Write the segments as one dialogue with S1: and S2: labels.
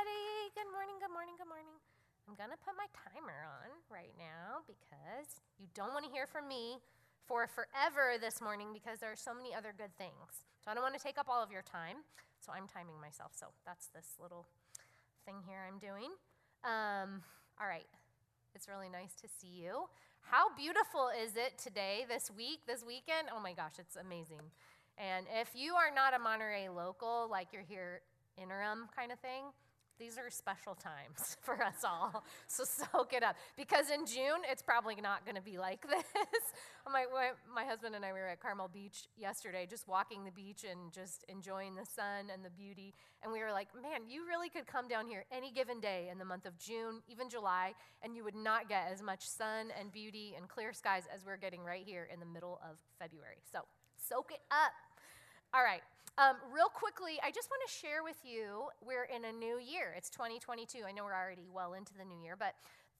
S1: everybody. Good morning, good morning, good morning. I'm going to put my timer on right now because you don't want to hear from me for forever this morning because there are so many other good things. So I don't want to take up all of your time. So I'm timing myself. So that's this little thing here I'm doing. Um, all right. It's really nice to see you. How beautiful is it today, this week, this weekend? Oh my gosh, it's amazing. And if you are not a Monterey local, like you're here interim kind of thing, these are special times for us all. So soak it up. Because in June, it's probably not going to be like this. my, my husband and I were at Carmel Beach yesterday, just walking the beach and just enjoying the sun and the beauty. And we were like, man, you really could come down here any given day in the month of June, even July, and you would not get as much sun and beauty and clear skies as we're getting right here in the middle of February. So soak it up. All right. Um, real quickly, I just want to share with you we're in a new year. It's 2022. I know we're already well into the new year, but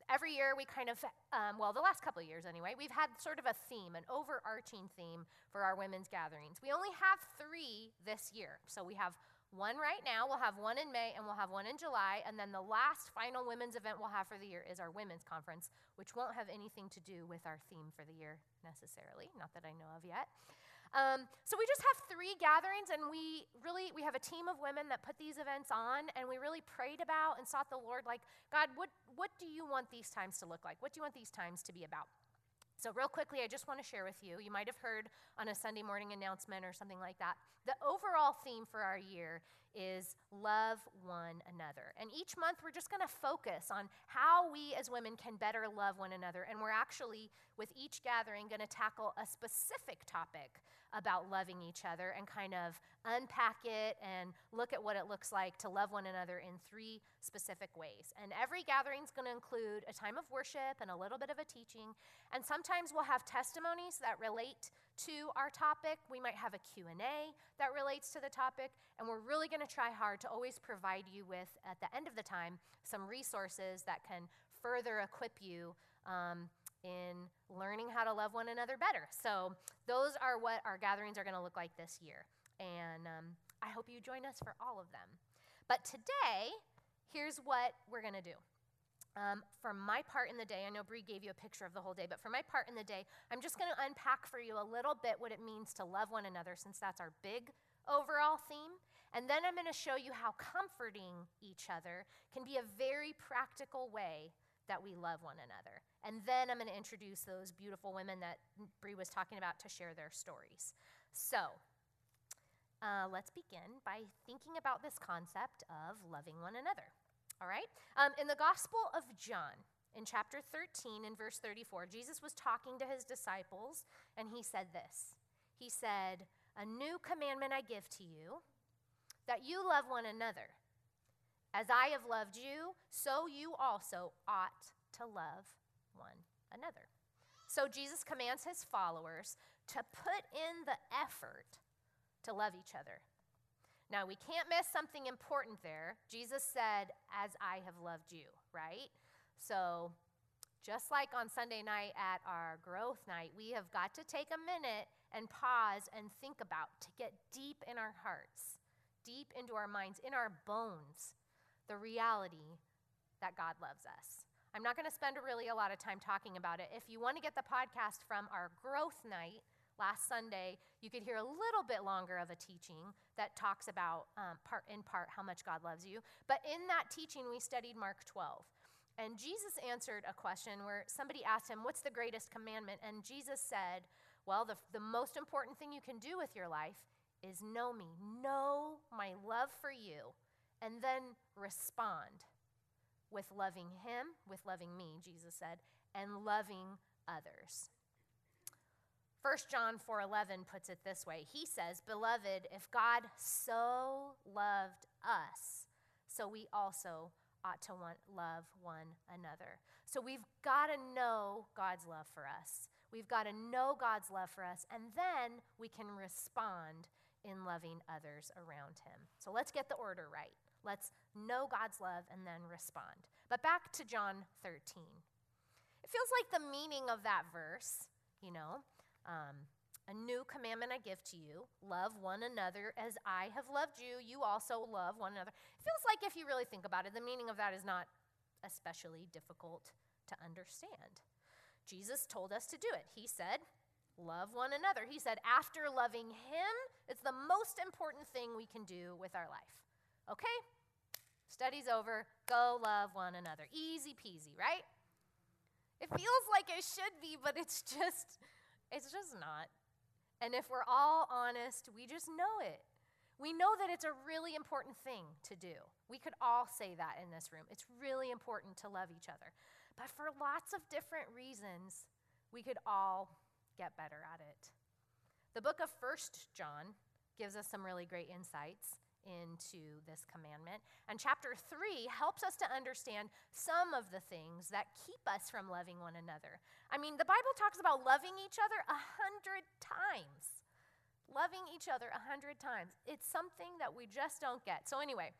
S1: every year we kind of, um, well, the last couple of years anyway, we've had sort of a theme, an overarching theme for our women's gatherings. We only have three this year. So we have one right now, we'll have one in May, and we'll have one in July. And then the last final women's event we'll have for the year is our women's conference, which won't have anything to do with our theme for the year necessarily, not that I know of yet. Um, so we just have three gatherings, and we really we have a team of women that put these events on, and we really prayed about and sought the Lord, like God, what what do you want these times to look like? What do you want these times to be about? So, real quickly, I just want to share with you. You might have heard on a Sunday morning announcement or something like that. The overall theme for our year is love one another. And each month, we're just going to focus on how we as women can better love one another. And we're actually, with each gathering, going to tackle a specific topic about loving each other and kind of unpack it and look at what it looks like to love one another in three specific ways. And every gathering is going to include a time of worship and a little bit of a teaching. And sometimes we'll have testimonies that relate to our topic. We might have a Q&A that relates to the topic, and we're really going to try hard to always provide you with at the end of the time some resources that can further equip you um, in learning how to love one another better. So, those are what our gatherings are going to look like this year. And um, I hope you join us for all of them. But today, here's what we're going to do. Um, for my part in the day, I know Bree gave you a picture of the whole day, but for my part in the day, I'm just going to unpack for you a little bit what it means to love one another, since that's our big overall theme. And then I'm going to show you how comforting each other can be a very practical way that we love one another. And then I'm going to introduce those beautiful women that Bree was talking about to share their stories. So, uh, let's begin by thinking about this concept of loving one another. All right? Um, in the Gospel of John, in chapter 13, in verse 34, Jesus was talking to his disciples, and he said this He said, A new commandment I give to you, that you love one another. As I have loved you, so you also ought to love one another. So Jesus commands his followers to put in the effort to love each other. Now, we can't miss something important there. Jesus said, As I have loved you, right? So, just like on Sunday night at our growth night, we have got to take a minute and pause and think about to get deep in our hearts, deep into our minds, in our bones the reality that God loves us. I'm not going to spend really a lot of time talking about it. If you want to get the podcast from our growth night last Sunday, you could hear a little bit longer of a teaching that talks about, um, part, in part, how much God loves you. But in that teaching, we studied Mark 12. And Jesus answered a question where somebody asked him, What's the greatest commandment? And Jesus said, Well, the, the most important thing you can do with your life is know me, know my love for you and then respond with loving him, with loving me, Jesus said, and loving others. 1 John 4:11 puts it this way. He says, "Beloved, if God so loved us, so we also ought to want, love one another." So we've got to know God's love for us. We've got to know God's love for us, and then we can respond in loving others around him. So let's get the order right. Let's know God's love and then respond. But back to John 13. It feels like the meaning of that verse, you know, um, A new commandment I give to you love one another as I have loved you. You also love one another. It feels like, if you really think about it, the meaning of that is not especially difficult to understand. Jesus told us to do it. He said, Love one another. He said, After loving Him, it's the most important thing we can do with our life. Okay? Study's over. Go love one another. Easy peasy, right? It feels like it should be, but it's just, it's just not. And if we're all honest, we just know it. We know that it's a really important thing to do. We could all say that in this room. It's really important to love each other. But for lots of different reasons, we could all get better at it. The book of First John gives us some really great insights into this commandment. And chapter 3 helps us to understand some of the things that keep us from loving one another. I mean, the Bible talks about loving each other a hundred times. Loving each other a hundred times. It's something that we just don't get. So, anyway,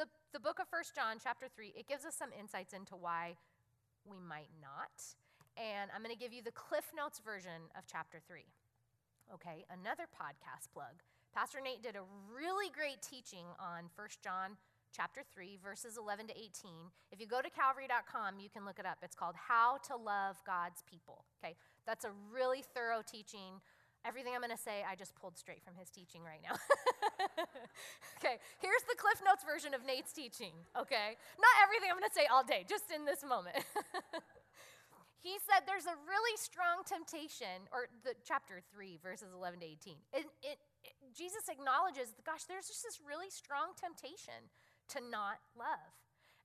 S1: the, the book of First John, chapter 3, it gives us some insights into why we might not. And I'm going to give you the Cliff Notes version of chapter 3. Okay, another podcast plug. Pastor Nate did a really great teaching on 1 John chapter 3 verses 11 to 18. If you go to calvary.com, you can look it up. It's called How to Love God's People. Okay? That's a really thorough teaching. Everything I'm going to say, I just pulled straight from his teaching right now. okay, here's the Cliff Notes version of Nate's teaching, okay? Not everything I'm going to say all day, just in this moment. he said there's a really strong temptation, or the chapter 3, verses 11 to 18. It, it, Jesus acknowledges, gosh, there's just this really strong temptation to not love.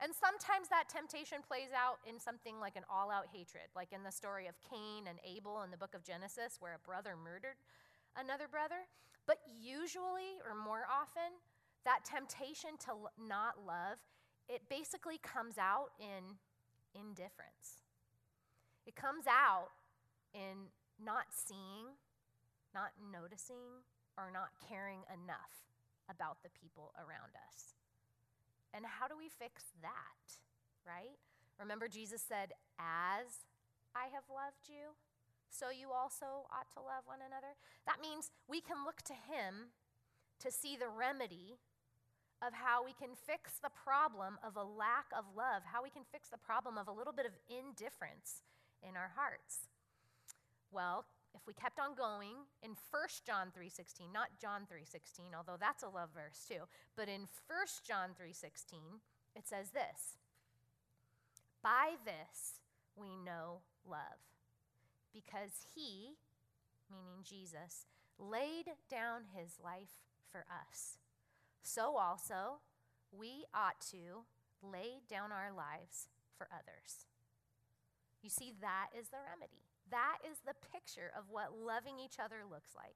S1: And sometimes that temptation plays out in something like an all out hatred, like in the story of Cain and Abel in the book of Genesis, where a brother murdered another brother. But usually, or more often, that temptation to not love, it basically comes out in indifference. It comes out in not seeing, not noticing, are not caring enough about the people around us. And how do we fix that, right? Remember, Jesus said, As I have loved you, so you also ought to love one another. That means we can look to Him to see the remedy of how we can fix the problem of a lack of love, how we can fix the problem of a little bit of indifference in our hearts. Well, if we kept on going in 1 John 3:16, not John 3:16, although that's a love verse too, but in 1 John 3:16, it says this. By this we know love, because he, meaning Jesus, laid down his life for us. So also we ought to lay down our lives for others. You see, that is the remedy. That is the picture of what loving each other looks like.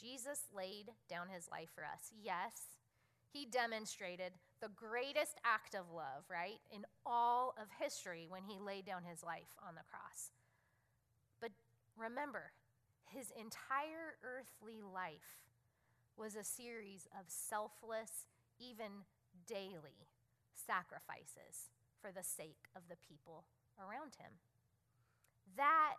S1: Jesus laid down his life for us. Yes, he demonstrated the greatest act of love, right, in all of history when he laid down his life on the cross. But remember, his entire earthly life was a series of selfless, even daily sacrifices for the sake of the people around him. That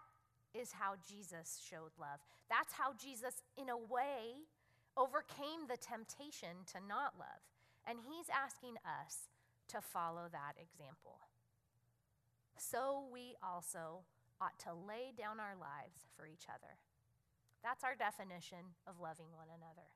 S1: is how Jesus showed love. That's how Jesus, in a way, overcame the temptation to not love. And he's asking us to follow that example. So we also ought to lay down our lives for each other. That's our definition of loving one another.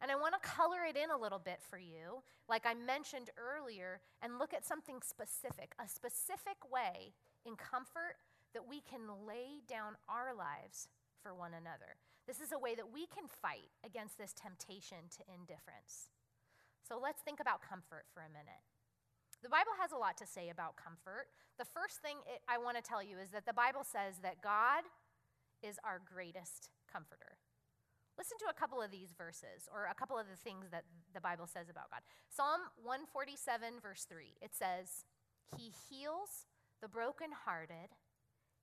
S1: And I want to color it in a little bit for you, like I mentioned earlier, and look at something specific, a specific way in comfort that we can lay down our lives for one another. This is a way that we can fight against this temptation to indifference. So let's think about comfort for a minute. The Bible has a lot to say about comfort. The first thing it, I want to tell you is that the Bible says that God is our greatest comforter. Listen to a couple of these verses, or a couple of the things that the Bible says about God. Psalm 147, verse 3, it says, He heals the brokenhearted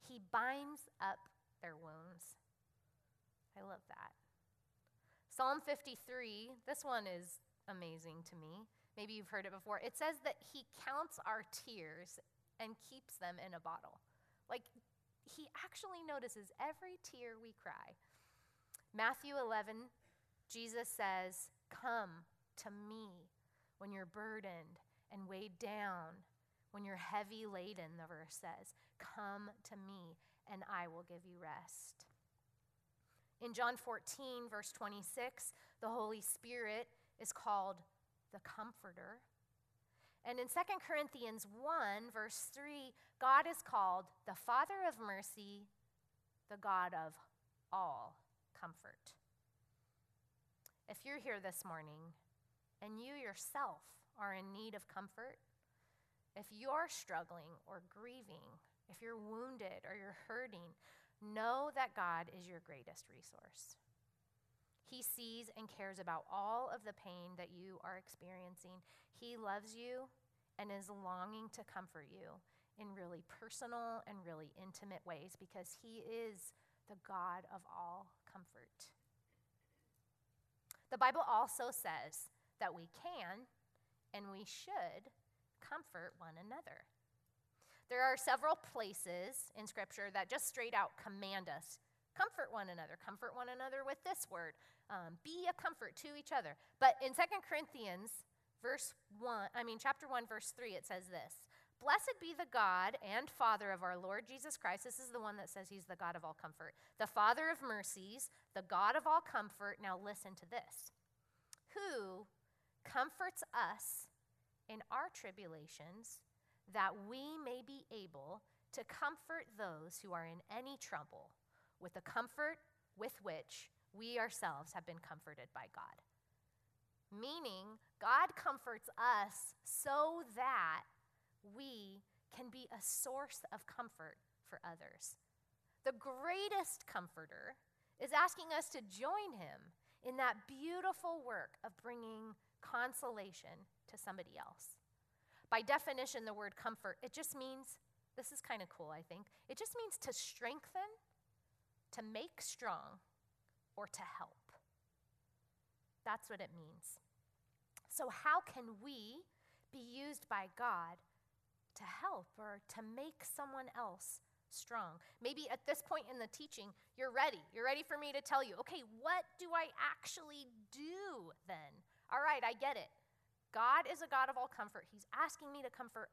S1: he binds up their wounds. I love that. Psalm 53, this one is amazing to me. Maybe you've heard it before. It says that he counts our tears and keeps them in a bottle. Like, he actually notices every tear we cry. Matthew 11, Jesus says, Come to me when you're burdened and weighed down, when you're heavy laden, the verse says, Come to me and I will give you rest. In John 14, verse 26, the Holy Spirit is called the Comforter. And in 2 Corinthians 1, verse 3, God is called the Father of mercy, the God of all comfort. If you're here this morning and you yourself are in need of comfort, if you're struggling or grieving, if you're wounded or you're hurting, know that God is your greatest resource. He sees and cares about all of the pain that you are experiencing. He loves you and is longing to comfort you in really personal and really intimate ways because He is the God of all comfort. The Bible also says that we can and we should comfort one another. There are several places in Scripture that just straight out command us comfort one another, comfort one another with this word, um, be a comfort to each other. But in Second Corinthians, verse 1, I mean, chapter 1, verse 3, it says this Blessed be the God and Father of our Lord Jesus Christ. This is the one that says he's the God of all comfort. The Father of mercies, the God of all comfort. Now listen to this who comforts us in our tribulations, that we may be able to comfort those who are in any trouble with the comfort with which we ourselves have been comforted by God. Meaning, God comforts us so that we can be a source of comfort for others. The greatest comforter is asking us to join him in that beautiful work of bringing consolation to somebody else. By definition, the word comfort, it just means, this is kind of cool, I think, it just means to strengthen, to make strong, or to help. That's what it means. So, how can we be used by God to help or to make someone else strong? Maybe at this point in the teaching, you're ready. You're ready for me to tell you, okay, what do I actually do then? All right, I get it. God is a God of all comfort. He's asking me to comfort.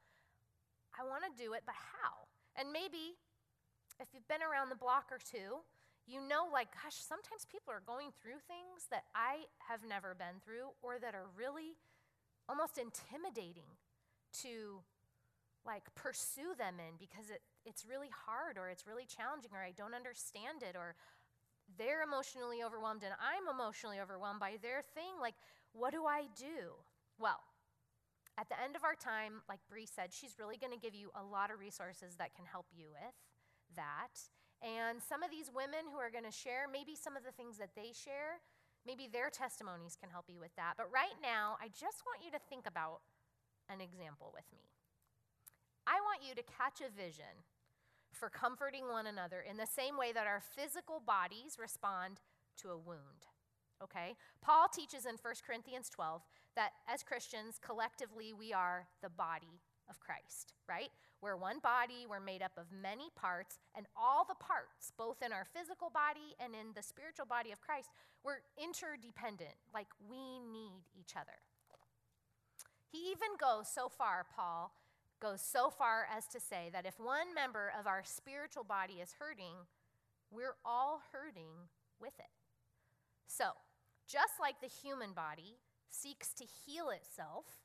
S1: I want to do it, but how? And maybe if you've been around the block or two, you know, like, gosh, sometimes people are going through things that I have never been through or that are really almost intimidating to like pursue them in because it, it's really hard or it's really challenging or I don't understand it or they're emotionally overwhelmed and I'm emotionally overwhelmed by their thing. Like, what do I do? Well, at the end of our time, like Bree said, she's really going to give you a lot of resources that can help you with that. And some of these women who are going to share, maybe some of the things that they share, maybe their testimonies can help you with that. But right now, I just want you to think about an example with me. I want you to catch a vision for comforting one another in the same way that our physical bodies respond to a wound. Okay? Paul teaches in 1 Corinthians 12 that as Christians, collectively, we are the body of Christ, right? We're one body, we're made up of many parts, and all the parts, both in our physical body and in the spiritual body of Christ, we're interdependent. Like we need each other. He even goes so far, Paul goes so far as to say that if one member of our spiritual body is hurting, we're all hurting with it. So, just like the human body seeks to heal itself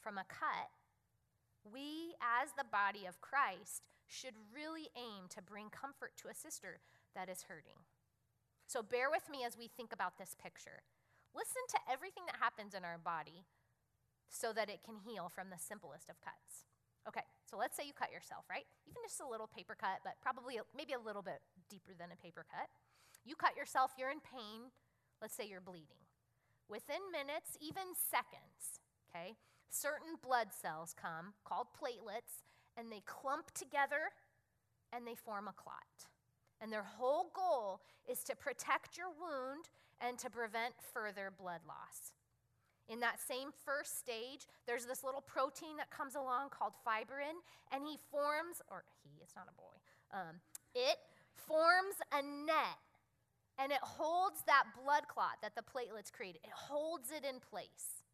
S1: from a cut, we, as the body of Christ, should really aim to bring comfort to a sister that is hurting. So bear with me as we think about this picture. Listen to everything that happens in our body so that it can heal from the simplest of cuts. Okay, so let's say you cut yourself, right? Even just a little paper cut, but probably maybe a little bit deeper than a paper cut. You cut yourself, you're in pain. Let's say you're bleeding. Within minutes, even seconds, okay, certain blood cells come called platelets and they clump together and they form a clot. And their whole goal is to protect your wound and to prevent further blood loss. In that same first stage, there's this little protein that comes along called fibrin, and he forms, or he, it's not a boy, um, it forms a net and it holds that blood clot that the platelets create. It holds it in place.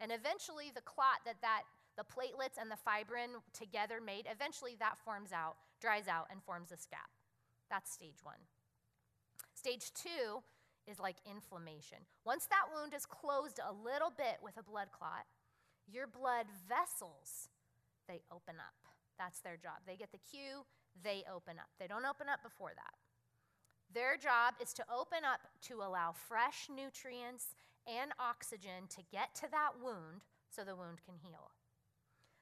S1: And eventually, the clot that, that the platelets and the fibrin together made, eventually that forms out, dries out, and forms a scab. That's stage one. Stage two is like inflammation. Once that wound is closed a little bit with a blood clot, your blood vessels, they open up. That's their job. They get the cue, they open up. They don't open up before that. Their job is to open up to allow fresh nutrients and oxygen to get to that wound so the wound can heal.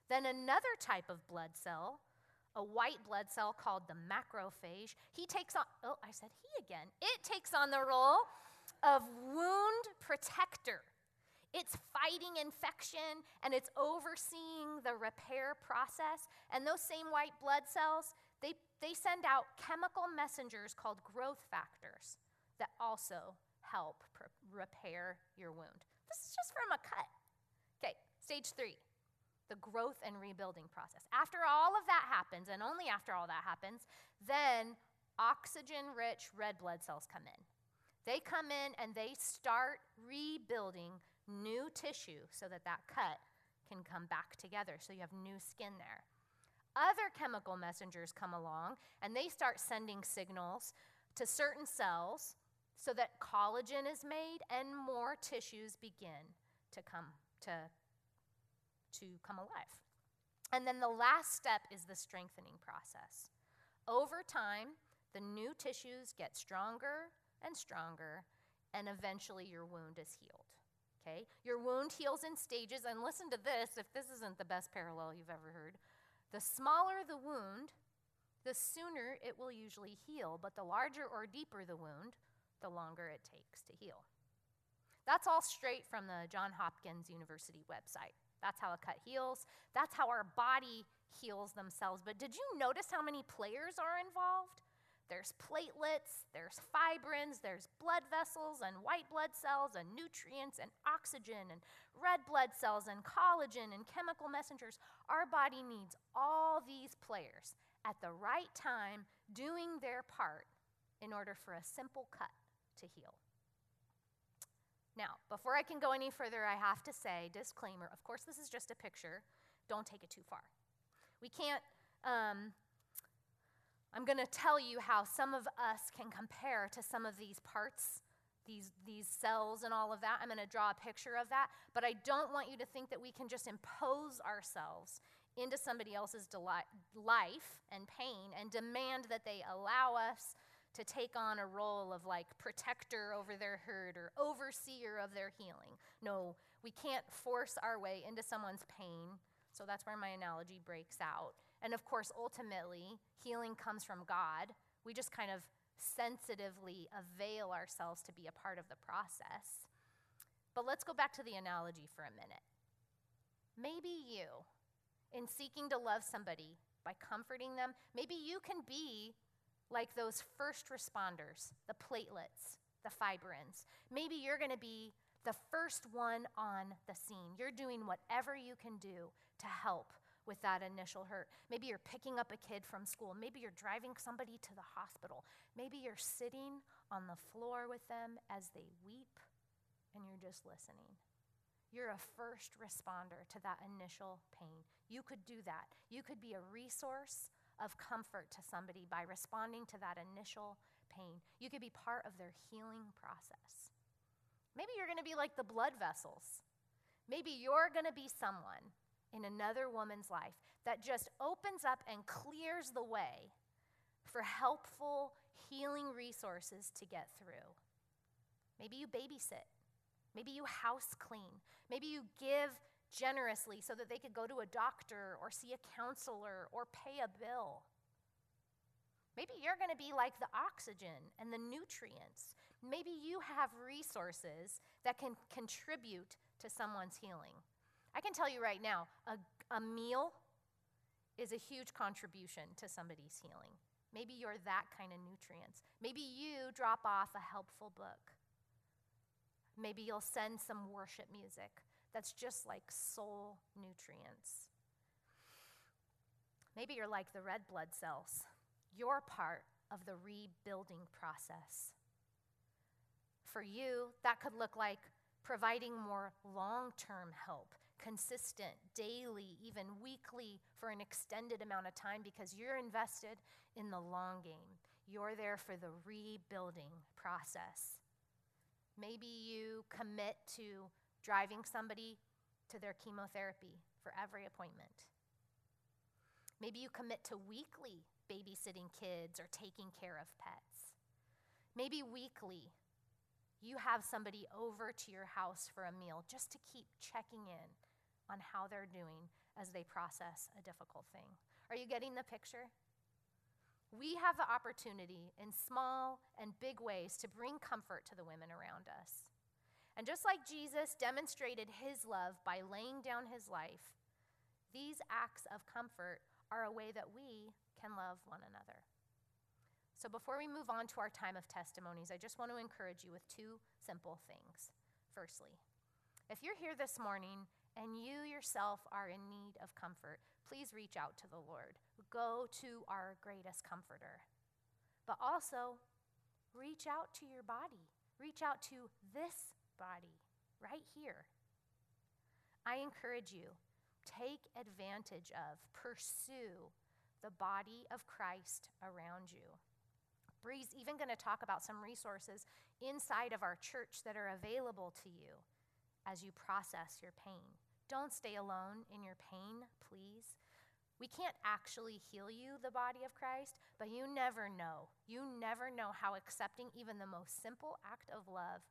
S1: Then another type of blood cell, a white blood cell called the macrophage, he takes on, oh, I said he again. It takes on the role of wound protector. It's fighting infection and it's overseeing the repair process. And those same white blood cells, they, send out chemical messengers called growth factors that also help pr- repair your wound. This is just from a cut. Okay, stage three the growth and rebuilding process. After all of that happens, and only after all that happens, then oxygen rich red blood cells come in. They come in and they start rebuilding new tissue so that that cut can come back together, so you have new skin there. Other chemical messengers come along and they start sending signals to certain cells so that collagen is made and more tissues begin to come to, to come alive. And then the last step is the strengthening process. Over time, the new tissues get stronger and stronger, and eventually your wound is healed. Okay? Your wound heals in stages, and listen to this if this isn't the best parallel you've ever heard. The smaller the wound, the sooner it will usually heal, but the larger or deeper the wound, the longer it takes to heal. That's all straight from the Johns Hopkins University website. That's how a cut heals. That's how our body heals themselves. But did you notice how many players are involved? There's platelets, there's fibrins, there's blood vessels and white blood cells and nutrients and oxygen and red blood cells and collagen and chemical messengers. Our body needs all these players at the right time doing their part in order for a simple cut to heal. Now, before I can go any further, I have to say, disclaimer of course, this is just a picture. Don't take it too far. We can't, um, I'm going to tell you how some of us can compare to some of these parts, these, these cells, and all of that. I'm going to draw a picture of that, but I don't want you to think that we can just impose ourselves into somebody else's deli- life and pain and demand that they allow us to take on a role of like protector over their herd or overseer of their healing. No, we can't force our way into someone's pain. So that's where my analogy breaks out. And of course, ultimately, healing comes from God. We just kind of sensitively avail ourselves to be a part of the process. But let's go back to the analogy for a minute. Maybe you, in seeking to love somebody by comforting them, maybe you can be like those first responders, the platelets, the fibrins. Maybe you're going to be the first one on the scene. You're doing whatever you can do to help with that initial hurt. Maybe you're picking up a kid from school. Maybe you're driving somebody to the hospital. Maybe you're sitting on the floor with them as they weep and you're just listening. You're a first responder to that initial pain. You could do that. You could be a resource of comfort to somebody by responding to that initial pain. You could be part of their healing process. Maybe you're going to be like the blood vessels. Maybe you're going to be someone in another woman's life that just opens up and clears the way for helpful healing resources to get through. Maybe you babysit. Maybe you house clean. Maybe you give generously so that they could go to a doctor or see a counselor or pay a bill. Maybe you're going to be like the oxygen and the nutrients. Maybe you have resources that can contribute to someone's healing. I can tell you right now a, a meal is a huge contribution to somebody's healing. Maybe you're that kind of nutrients. Maybe you drop off a helpful book. Maybe you'll send some worship music that's just like soul nutrients. Maybe you're like the red blood cells. You're part of the rebuilding process. For you, that could look like providing more long term help, consistent, daily, even weekly, for an extended amount of time because you're invested in the long game. You're there for the rebuilding process. Maybe you commit to driving somebody to their chemotherapy for every appointment. Maybe you commit to weekly babysitting kids or taking care of pets. Maybe weekly you have somebody over to your house for a meal just to keep checking in on how they're doing as they process a difficult thing. Are you getting the picture? We have the opportunity in small and big ways to bring comfort to the women around us. And just like Jesus demonstrated his love by laying down his life, these acts of comfort are a way that we can love one another. So before we move on to our time of testimonies, I just want to encourage you with two simple things. Firstly, if you're here this morning and you yourself are in need of comfort, please reach out to the Lord. Go to our greatest comforter. But also, reach out to your body. Reach out to this body right here. I encourage you, take advantage of, pursue the body of Christ around you. Bree's even going to talk about some resources inside of our church that are available to you as you process your pain. Don't stay alone in your pain, please. We can't actually heal you, the body of Christ, but you never know. You never know how accepting even the most simple act of love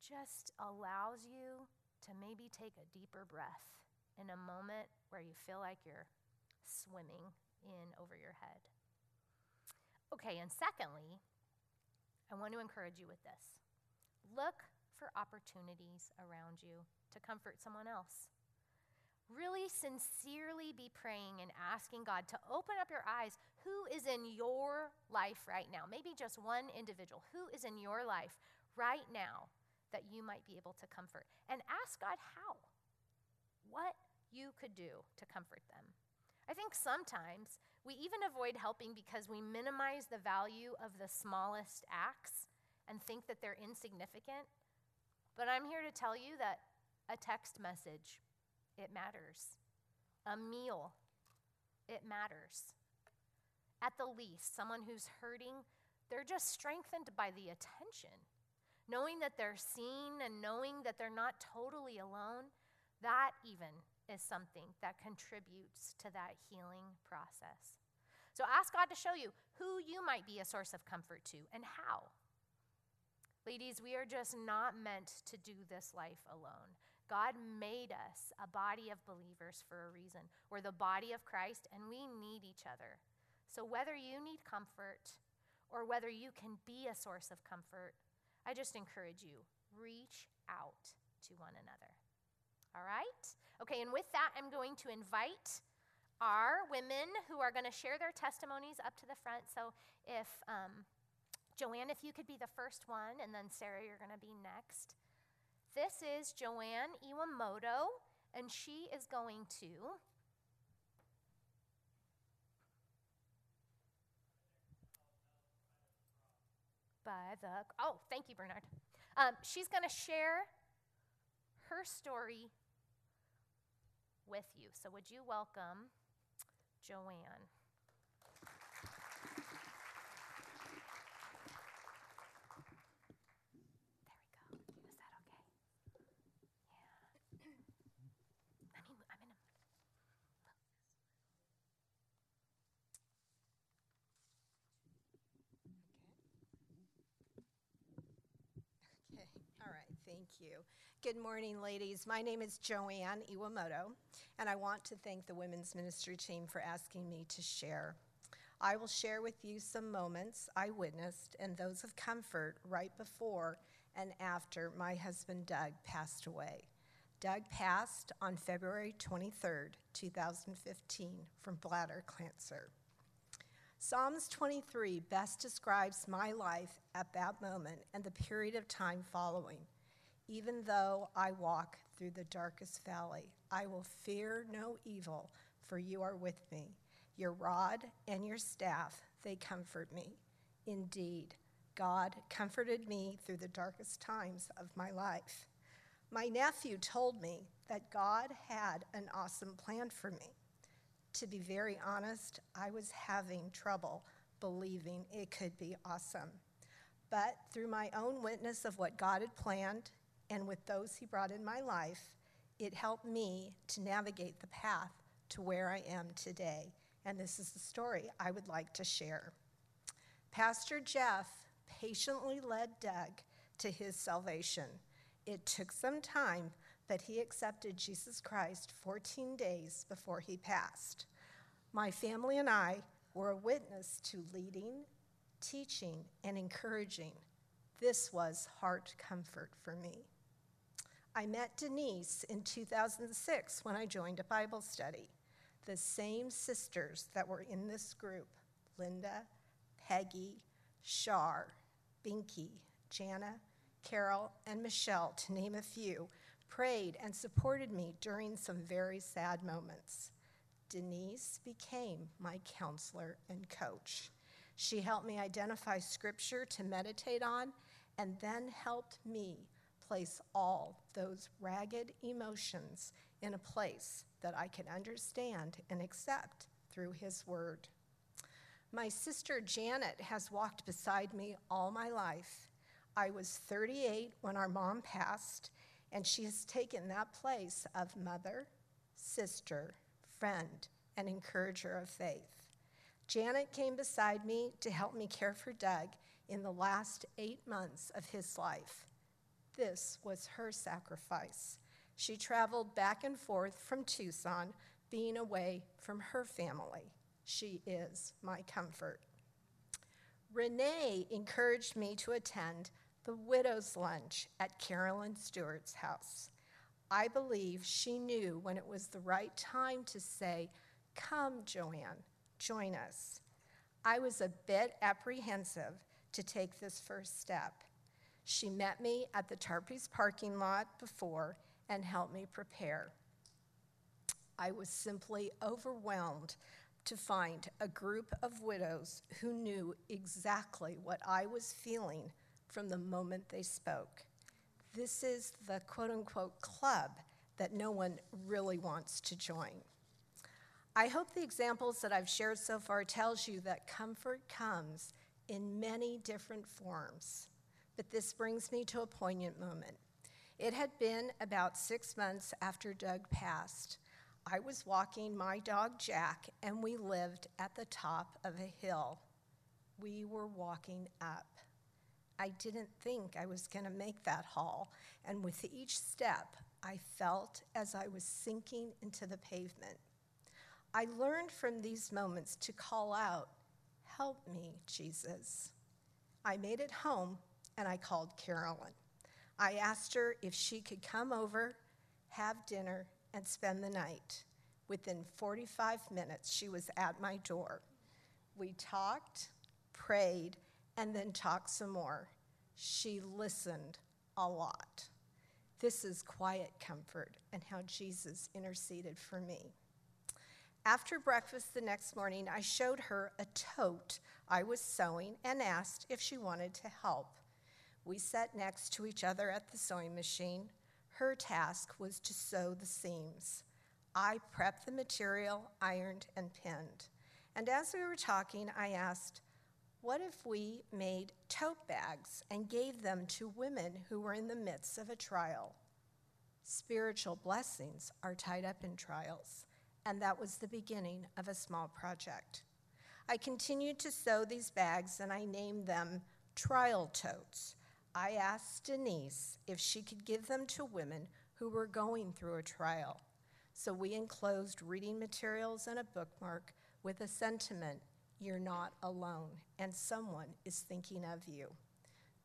S1: just allows you to maybe take a deeper breath in a moment where you feel like you're swimming in over your head. Okay, and secondly, I want to encourage you with this look for opportunities around you to comfort someone else really sincerely be praying and asking God to open up your eyes. Who is in your life right now? Maybe just one individual. Who is in your life right now that you might be able to comfort? And ask God how. What you could do to comfort them. I think sometimes we even avoid helping because we minimize the value of the smallest acts and think that they're insignificant. But I'm here to tell you that a text message it matters. A meal, it matters. At the least, someone who's hurting, they're just strengthened by the attention. Knowing that they're seen and knowing that they're not totally alone, that even is something that contributes to that healing process. So ask God to show you who you might be a source of comfort to and how. Ladies, we are just not meant to do this life alone. God made us a body of believers for a reason. We're the body of Christ and we need each other. So, whether you need comfort or whether you can be a source of comfort, I just encourage you reach out to one another. All right? Okay, and with that, I'm going to invite our women who are going to share their testimonies up to the front. So, if um, Joanne, if you could be the first one, and then Sarah, you're going to be next. This is Joanne Iwamoto, and she is going to by the oh thank you bernard. Um, she's going to share her story with you. So would you welcome joanne
S2: Thank you. Good morning, ladies. My name is Joanne Iwamoto, and I want to thank the Women's Ministry team for asking me to share. I will share with you some moments I witnessed and those of comfort right before and after my husband Doug passed away. Doug passed on February 23rd, 2015, from bladder cancer. Psalms 23 best describes my life at that moment and the period of time following. Even though I walk through the darkest valley, I will fear no evil, for you are with me. Your rod and your staff, they comfort me. Indeed, God comforted me through the darkest times of my life. My nephew told me that God had an awesome plan for me. To be very honest, I was having trouble believing it could be awesome. But through my own witness of what God had planned and with those He brought in my life, it helped me to navigate the path to where I am today. And this is the story I would like to share. Pastor Jeff patiently led Doug to his salvation. It took some time, but he accepted Jesus Christ 14 days before he passed. My family and I were a witness to leading, teaching, and encouraging. This was heart comfort for me. I met Denise in 2006 when I joined a Bible study. The same sisters that were in this group Linda, Peggy, Shar, Binky, Jana, Carol, and Michelle, to name a few, prayed and supported me during some very sad moments. Denise became my counselor and coach. She helped me identify scripture to meditate on and then helped me place all those ragged emotions in a place that I can understand and accept through His Word. My sister Janet has walked beside me all my life. I was 38 when our mom passed, and she has taken that place of mother, sister, friend, and encourager of faith. Janet came beside me to help me care for Doug in the last eight months of his life. This was her sacrifice. She traveled back and forth from Tucson, being away from her family. She is my comfort. Renee encouraged me to attend the widow's lunch at Carolyn Stewart's house. I believe she knew when it was the right time to say, Come, Joanne, join us. I was a bit apprehensive to take this first step. She met me at the Tarpy's parking lot before and helped me prepare. I was simply overwhelmed to find a group of widows who knew exactly what I was feeling from the moment they spoke. This is the quote unquote club that no one really wants to join. I hope the examples that I've shared so far tells you that comfort comes in many different forms. But this brings me to a poignant moment. It had been about six months after Doug passed. I was walking my dog Jack, and we lived at the top of a hill. We were walking up. I didn't think I was going to make that haul, and with each step, I felt as I was sinking into the pavement. I learned from these moments to call out, Help me, Jesus. I made it home and I called Carolyn. I asked her if she could come over, have dinner, and spend the night. Within 45 minutes, she was at my door. We talked, prayed, and then talked some more. She listened a lot. This is quiet comfort and how Jesus interceded for me. After breakfast the next morning, I showed her a tote I was sewing and asked if she wanted to help. We sat next to each other at the sewing machine. Her task was to sew the seams. I prepped the material, ironed, and pinned. And as we were talking, I asked, What if we made tote bags and gave them to women who were in the midst of a trial? Spiritual blessings are tied up in trials and that was the beginning of a small project. I continued to sew these bags and I named them trial totes. I asked Denise if she could give them to women who were going through a trial. So we enclosed reading materials and a bookmark with a sentiment You're not alone, and someone is thinking of you.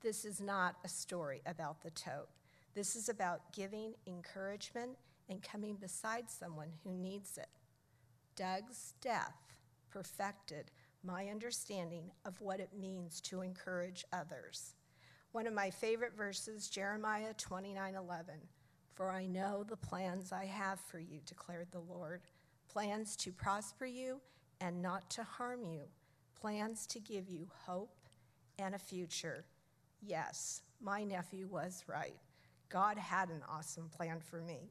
S2: This is not a story about the tote. This is about giving encouragement and coming beside someone who needs it. Doug's death perfected my understanding of what it means to encourage others. One of my favorite verses, Jeremiah 29 11. For I know the plans I have for you, declared the Lord plans to prosper you and not to harm you, plans to give you hope and a future. Yes, my nephew was right. God had an awesome plan for me.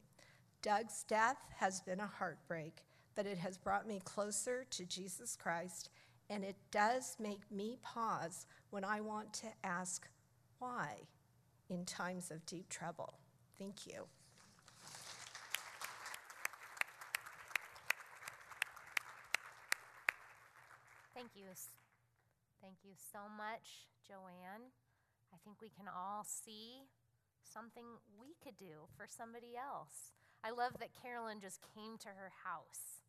S2: Doug's death has been a heartbreak, but it has brought me closer to Jesus Christ, and it does make me pause when I want to ask why in times of deep trouble. Thank you.
S1: Thank you. Thank you so much, Joanne. I think we can all see something we could do for somebody else. I love that Carolyn just came to her house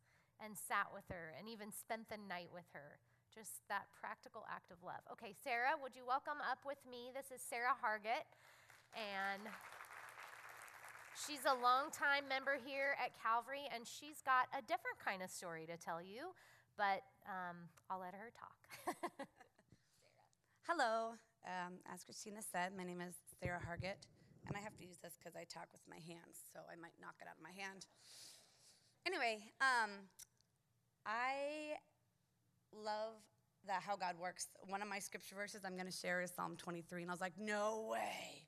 S1: and sat with her and even spent the night with her. Just that practical act of love. Okay, Sarah, would you welcome up with me? This is Sarah Hargett, and she's a longtime member here at Calvary, and she's got a different kind of story to tell you, but um, I'll let her talk.
S3: Hello. Um, as Christina said, my name is Sarah Hargett, and I have to use this because I talk with my hands, so I might knock it out of my hand. Anyway, um, I love that how God works. One of my scripture verses I'm going to share is Psalm 23, and I was like, no way.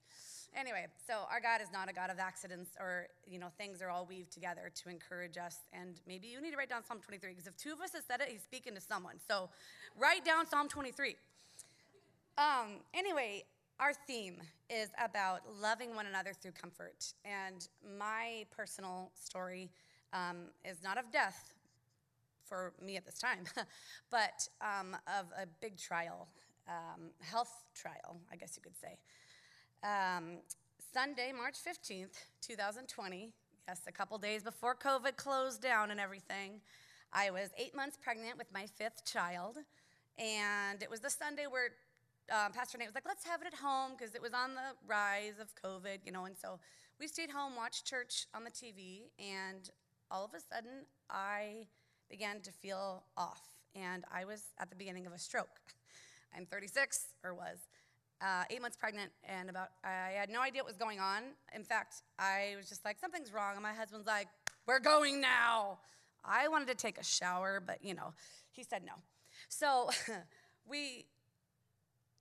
S3: Anyway, so our God is not a God of accidents or, you know, things are all weaved together to encourage us. And maybe you need to write down Psalm 23 because if two of us have said it, he's speaking to someone. So write down Psalm 23. Um, anyway, our theme is about loving one another through comfort. And my personal story um, is not of death, for me at this time, but um, of a big trial, um, health trial, I guess you could say. Um, Sunday, March 15th, 2020, yes, a couple days before COVID closed down and everything, I was eight months pregnant with my fifth child. And it was the Sunday where um, Pastor Nate was like, let's have it at home because it was on the rise of COVID, you know. And so we stayed home, watched church on the TV, and all of a sudden, I began to feel off. And I was at the beginning of a stroke. I'm 36, or was. Uh, eight months pregnant, and about I had no idea what was going on. In fact, I was just like, something's wrong. And my husband's like, we're going now. I wanted to take a shower, but you know, he said no. So we,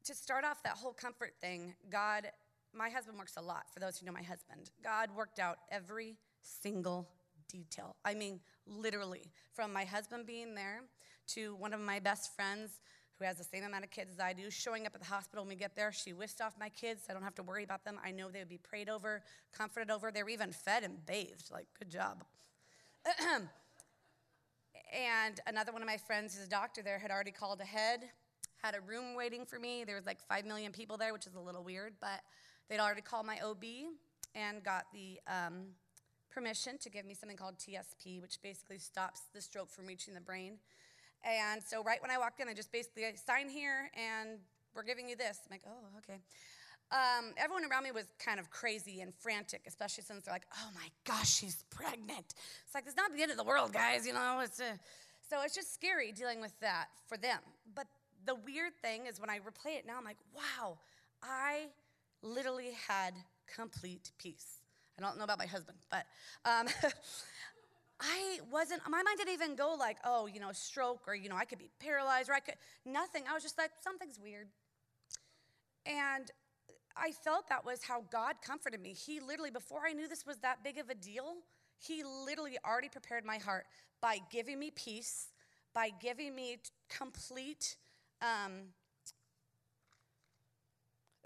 S3: to start off that whole comfort thing, God, my husband works a lot. For those who know my husband, God worked out every single detail. I mean, literally, from my husband being there to one of my best friends who has the same amount of kids as I do, showing up at the hospital when we get there. She whisked off my kids. I don't have to worry about them. I know they would be prayed over, comforted over. They were even fed and bathed. Like, good job. and another one of my friends, his doctor there, had already called ahead, had a room waiting for me. There was like five million people there, which is a little weird, but they'd already called my OB and got the um, permission to give me something called TSP, which basically stops the stroke from reaching the brain. And so, right when I walked in, they just basically sign here and we're giving you this. I'm like, oh, okay. Um, everyone around me was kind of crazy and frantic, especially since they're like, oh my gosh, she's pregnant. It's like, it's not the end of the world, guys, you know? It's, uh, so it's just scary dealing with that for them. But the weird thing is when I replay it now, I'm like, wow, I literally had complete peace. I don't know about my husband, but um, I wasn't, my mind didn't even go like, oh, you know, stroke or, you know, I could be paralyzed or I could, nothing. I was just like, something's weird. And I felt that was how God comforted me. He literally, before I knew this was that big of a deal, He literally already prepared my heart by giving me peace, by giving me complete um,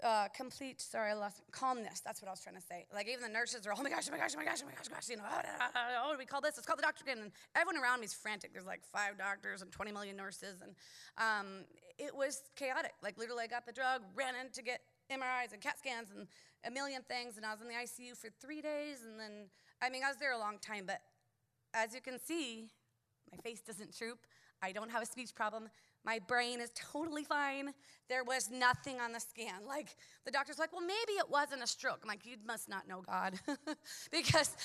S3: uh, complete, sorry, I lost calmness. That's what I was trying to say. Like even the nurses are, oh my gosh, oh my gosh, oh my gosh, oh my gosh, oh gosh, you know, oh, what do we call this? Let's call the doctor again. And everyone around me is frantic. There's like five doctors and 20 million nurses, and um, it was chaotic. Like literally, I got the drug, ran in to get MRIs and CAT scans and a million things, and I was in the ICU for three days, and then I mean, I was there a long time, but as you can see, my face doesn't droop. I don't have a speech problem. My brain is totally fine. There was nothing on the scan. Like, the doctor's like, well, maybe it wasn't a stroke. I'm like, you must not know God. because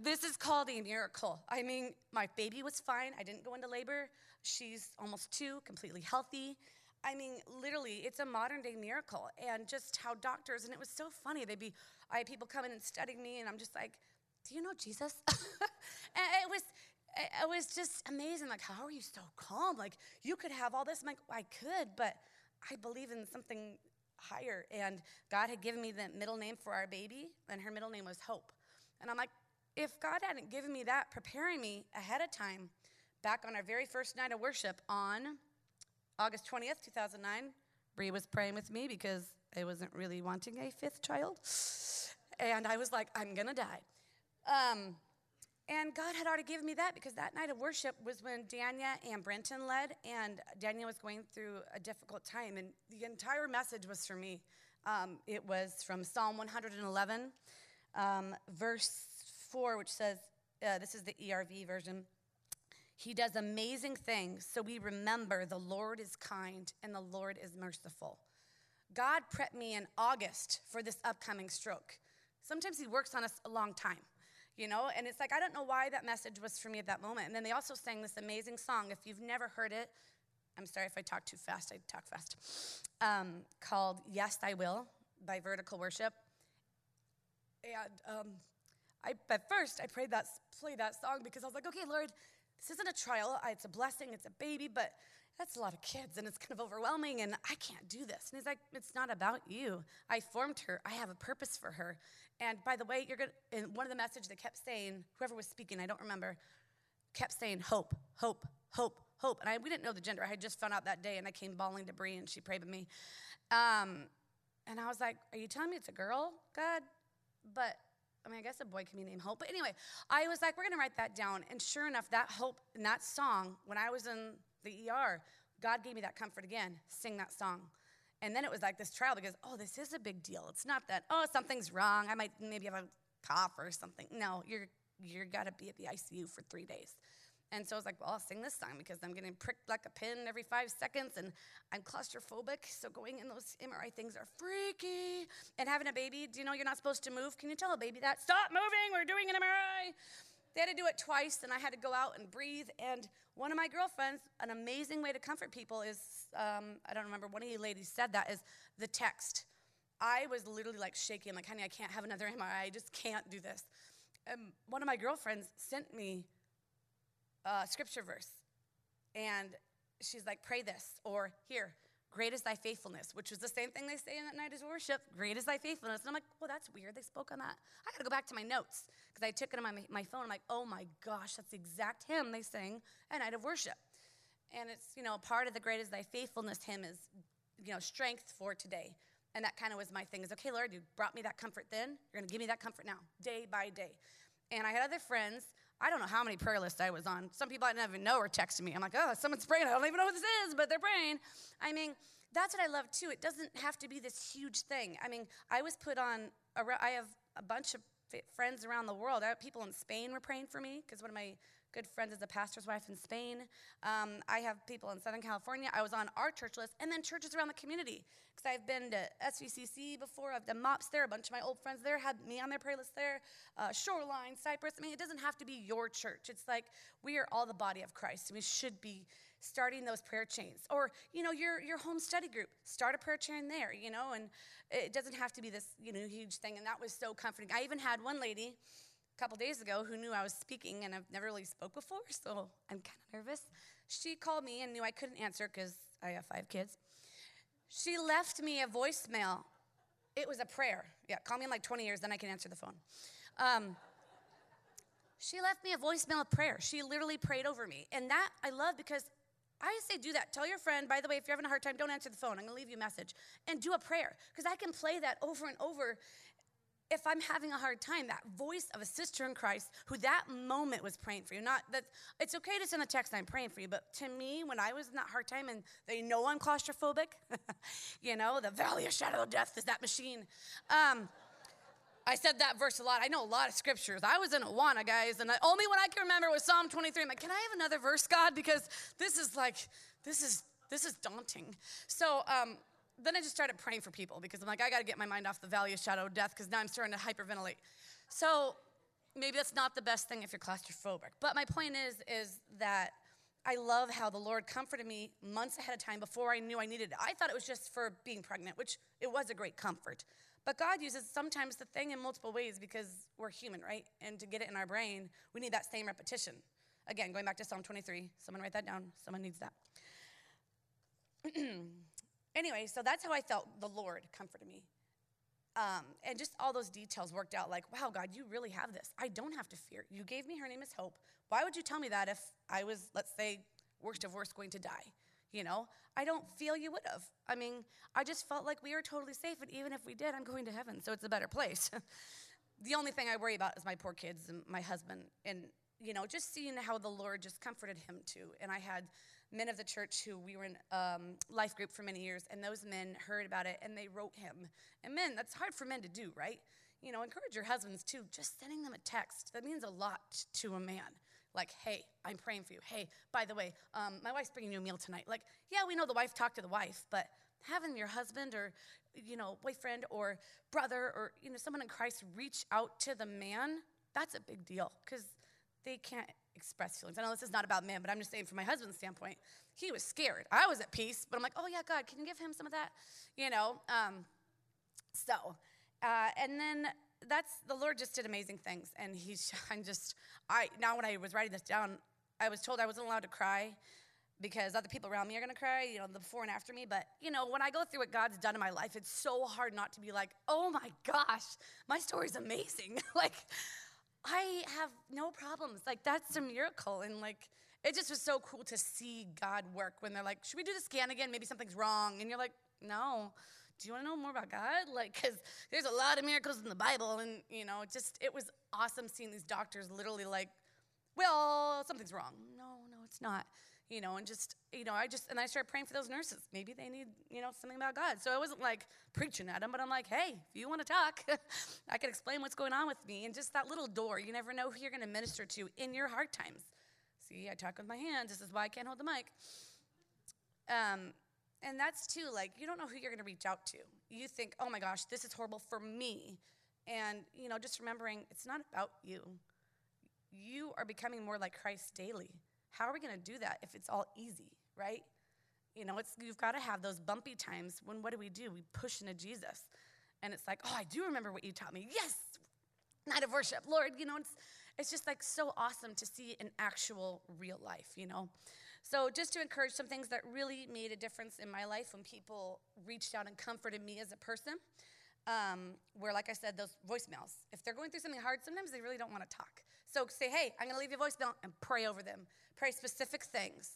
S3: this is called a miracle. I mean, my baby was fine. I didn't go into labor. She's almost two, completely healthy. I mean, literally, it's a modern day miracle. And just how doctors, and it was so funny. They'd be, I had people come in and studying me, and I'm just like, do you know Jesus? and it was, it was just amazing. Like, how are you so calm? Like, you could have all this. I'm like, I could, but I believe in something higher. And God had given me the middle name for our baby, and her middle name was Hope. And I'm like, if God hadn't given me that, preparing me ahead of time, back on our very first night of worship on August 20th, 2009, Bree was praying with me because I wasn't really wanting a fifth child. And I was like, I'm gonna die. Um, and God had already given me that because that night of worship was when Dania and Brenton led, and Dania was going through a difficult time. And the entire message was for me. Um, it was from Psalm 111, um, verse 4, which says, uh, This is the ERV version. He does amazing things, so we remember the Lord is kind and the Lord is merciful. God prepped me in August for this upcoming stroke. Sometimes He works on us a long time you know? And it's like, I don't know why that message was for me at that moment. And then they also sang this amazing song. If you've never heard it, I'm sorry if I talk too fast, I talk fast, um, called Yes, I Will by Vertical Worship. And um, I, at first, I prayed that, played that song because I was like, okay, Lord, this isn't a trial. It's a blessing. It's a baby, but that's a lot of kids and it's kind of overwhelming and I can't do this. And he's like, it's not about you. I formed her. I have a purpose for her. And by the way, you're going to, in one of the messages they kept saying, whoever was speaking, I don't remember, kept saying hope, hope, hope, hope. And I, we didn't know the gender. I had just found out that day and I came bawling to Bree and she prayed with me. Um, and I was like, are you telling me it's a girl, God? But I mean, I guess a boy can be named Hope. But anyway, I was like, we're going to write that down. And sure enough, that hope in that song, when I was in the ER, God gave me that comfort again. Sing that song. And then it was like this trial because, oh, this is a big deal. It's not that, oh, something's wrong. I might maybe have a cough or something. No, you're you're got to be at the ICU for three days. And so I was like, well, I'll sing this song because I'm getting pricked like a pin every five seconds and I'm claustrophobic. So going in those MRI things are freaky. And having a baby, do you know you're not supposed to move? Can you tell a baby that? Stop moving, we're doing an MRI. They had to do it twice, and I had to go out and breathe. And one of my girlfriends, an amazing way to comfort people is um, I don't remember, one of you ladies said that is the text. I was literally like shaking, like, honey, I can't have another MRI. I just can't do this. And one of my girlfriends sent me a scripture verse. And she's like, pray this, or here, Great is thy faithfulness, which was the same thing they say in that night of worship. Great is thy faithfulness. And I'm like, well, that's weird. They spoke on that. I got to go back to my notes because I took it on my, my phone. I'm like, oh my gosh, that's the exact hymn they sing at night of worship. And it's, you know, part of the great is thy faithfulness hymn is, you know, strength for today. And that kind of was my thing is, okay, Lord, you brought me that comfort then. You're going to give me that comfort now, day by day. And I had other friends. I don't know how many prayer lists I was on. Some people I didn't even know were texting me. I'm like, oh, someone's praying. I don't even know who this is, but they're praying. I mean, that's what I love too. It doesn't have to be this huge thing. I mean, I was put on, a, I have a bunch of friends around the world. People in Spain were praying for me because one of my good friends is a pastor's wife in Spain. Um, I have people in Southern California. I was on our church list, and then churches around the community. Because I've been to SVCC before. I've done MOPS there. A bunch of my old friends there had me on their prayer list there. Uh, Shoreline, Cypress. I mean, it doesn't have to be your church. It's like we are all the body of Christ. We should be starting those prayer chains. Or, you know, your, your home study group, start a prayer chain there, you know, and it doesn't have to be this, you know, huge thing. And that was so comforting. I even had one lady couple days ago who knew I was speaking, and I've never really spoke before, so I'm kind of nervous. She called me and knew I couldn't answer because I have five kids. She left me a voicemail. It was a prayer. Yeah, call me in like 20 years, then I can answer the phone. Um, she left me a voicemail of prayer. She literally prayed over me. And that I love because I say do that. Tell your friend, by the way, if you're having a hard time, don't answer the phone. I'm going to leave you a message. And do a prayer because I can play that over and over if I'm having a hard time. That voice of a sister in Christ who that moment was praying for you. Not that it's okay to send a text, I'm praying for you. But to me, when I was in that hard time and they know I'm claustrophobic, you know, the valley of shadow of death is that machine. Um, I said that verse a lot. I know a lot of scriptures. I was in Awana, guys, and the only one I can remember was Psalm 23. I'm like, can I have another verse, God? Because this is like, this is this is daunting. So um, then I just started praying for people because I'm like, I got to get my mind off the valley of shadow of death because now I'm starting to hyperventilate. So maybe that's not the best thing if you're claustrophobic. But my point is, is that I love how the Lord comforted me months ahead of time before I knew I needed it. I thought it was just for being pregnant, which it was a great comfort. But God uses sometimes the thing in multiple ways because we're human, right? And to get it in our brain, we need that same repetition. Again, going back to Psalm 23, someone write that down. Someone needs that. anyway, so that's how I felt the Lord comforted me. Um, and just all those details worked out like, wow, God, you really have this. I don't have to fear. You gave me her name is Hope. Why would you tell me that if I was, let's say, worst of worst, going to die? You know, I don't feel you would have. I mean, I just felt like we were totally safe, and even if we did, I'm going to heaven, so it's a better place. the only thing I worry about is my poor kids and my husband, and you know, just seeing how the Lord just comforted him too. And I had men of the church who we were in um, life group for many years, and those men heard about it and they wrote him. And men, that's hard for men to do, right? You know, encourage your husbands too. Just sending them a text that means a lot to a man. Like, hey, I'm praying for you. Hey, by the way, um, my wife's bringing you a meal tonight. Like, yeah, we know the wife talked to the wife, but having your husband or you know boyfriend or brother or you know someone in Christ reach out to the man, that's a big deal because they can't express feelings. I know this is not about men, but I'm just saying from my husband's standpoint, he was scared. I was at peace, but I'm like, oh yeah, God, can you give him some of that? You know. Um, so, uh, and then that's the Lord just did amazing things, and He's. I'm just. I now when I was writing this down, I was told I wasn't allowed to cry because other people around me are to cry, you know, the before and after me. But, you know, when I go through what God's done in my life, it's so hard not to be like, oh my gosh, my story's amazing. like, I have no problems. Like, that's a miracle. And, like, it just was so cool to see God work when they're like, should we do the scan again? Maybe something's wrong. And you're like, no. Do you want to know more about God? Like, because there's a lot of miracles in the Bible. And, you know, just, it was awesome seeing these doctors literally like, well, something's wrong. No, no, it's not you know, and just, you know, I just, and I started praying for those nurses. Maybe they need, you know, something about God. So I wasn't like preaching at them, but I'm like, hey, if you want to talk, I can explain what's going on with me. And just that little door, you never know who you're going to minister to in your hard times. See, I talk with my hands. This is why I can't hold the mic. Um, and that's too, like, you don't know who you're going to reach out to. You think, oh my gosh, this is horrible for me. And, you know, just remembering it's not about you. You are becoming more like Christ daily. How are we going to do that if it's all easy, right? You know, it's, you've got to have those bumpy times when what do we do? We push into Jesus. And it's like, oh, I do remember what you taught me. Yes, night of worship. Lord, you know, it's, it's just like so awesome to see an actual real life, you know? So, just to encourage some things that really made a difference in my life when people reached out and comforted me as a person, um, where, like I said, those voicemails, if they're going through something hard, sometimes they really don't want to talk. So, say, hey, I'm going to leave you a voicemail and pray over them pray specific things.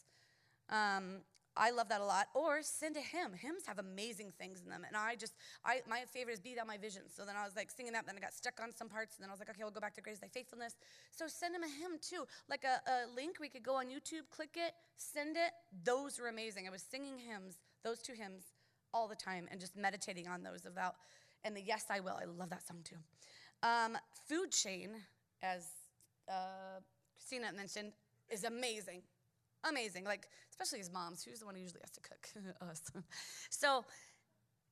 S3: Um, I love that a lot. Or send a hymn. Hymns have amazing things in them. And I just, I my favorite is Be Thou My Vision. So then I was like singing that, then I got stuck on some parts, and then I was like, okay, we'll go back to Great Is Thy Faithfulness. So send him a hymn too. Like a, a link, we could go on YouTube, click it, send it. Those were amazing. I was singing hymns, those two hymns, all the time, and just meditating on those about, and the Yes, I Will. I love that song too. Um, food chain, as uh, Christina mentioned, is amazing. Amazing. Like, especially as moms, who's the one who usually has to cook? Us. so,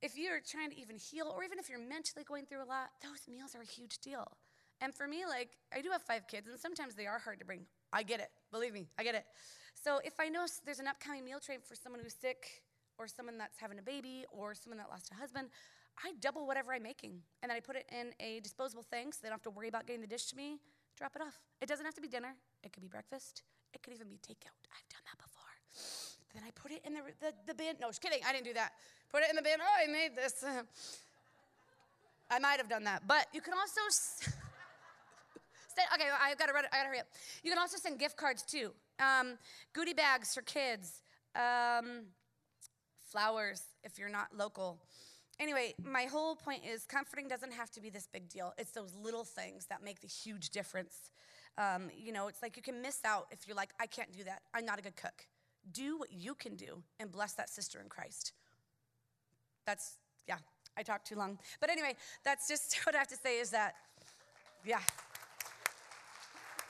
S3: if you're trying to even heal, or even if you're mentally going through a lot, those meals are a huge deal. And for me, like, I do have five kids, and sometimes they are hard to bring. I get it. Believe me, I get it. So, if I know there's an upcoming meal train for someone who's sick, or someone that's having a baby, or someone that lost a husband, I double whatever I'm making. And then I put it in a disposable thing so they don't have to worry about getting the dish to me drop it off. It doesn't have to be dinner. It could be breakfast. It could even be takeout. I've done that before. Then I put it in the, the, the bin. No, just kidding. I didn't do that. Put it in the bin. Oh, I made this. I might have done that. But you can also. send, okay, I've got to run I gotta hurry up. You can also send gift cards too. Um, goodie bags for kids. Um, flowers if you're not local. Anyway, my whole point is comforting doesn't have to be this big deal. It's those little things that make the huge difference. Um, you know, it's like you can miss out if you're like, I can't do that. I'm not a good cook. Do what you can do and bless that sister in Christ. That's, yeah, I talked too long. But anyway, that's just what I have to say is that, yeah.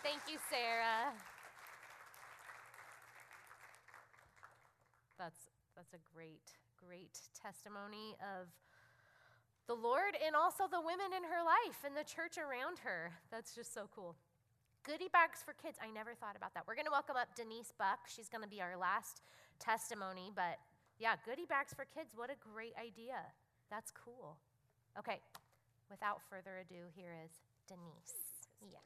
S1: Thank you, Sarah. That's, that's a great great testimony of the Lord and also the women in her life and the church around her. That's just so cool. Goodie bags for kids. I never thought about that. We're going to welcome up Denise Buck. She's going to be our last testimony. But yeah, goodie bags for kids. What a great idea. That's cool. Okay, without further ado, here is Denise. Yeah.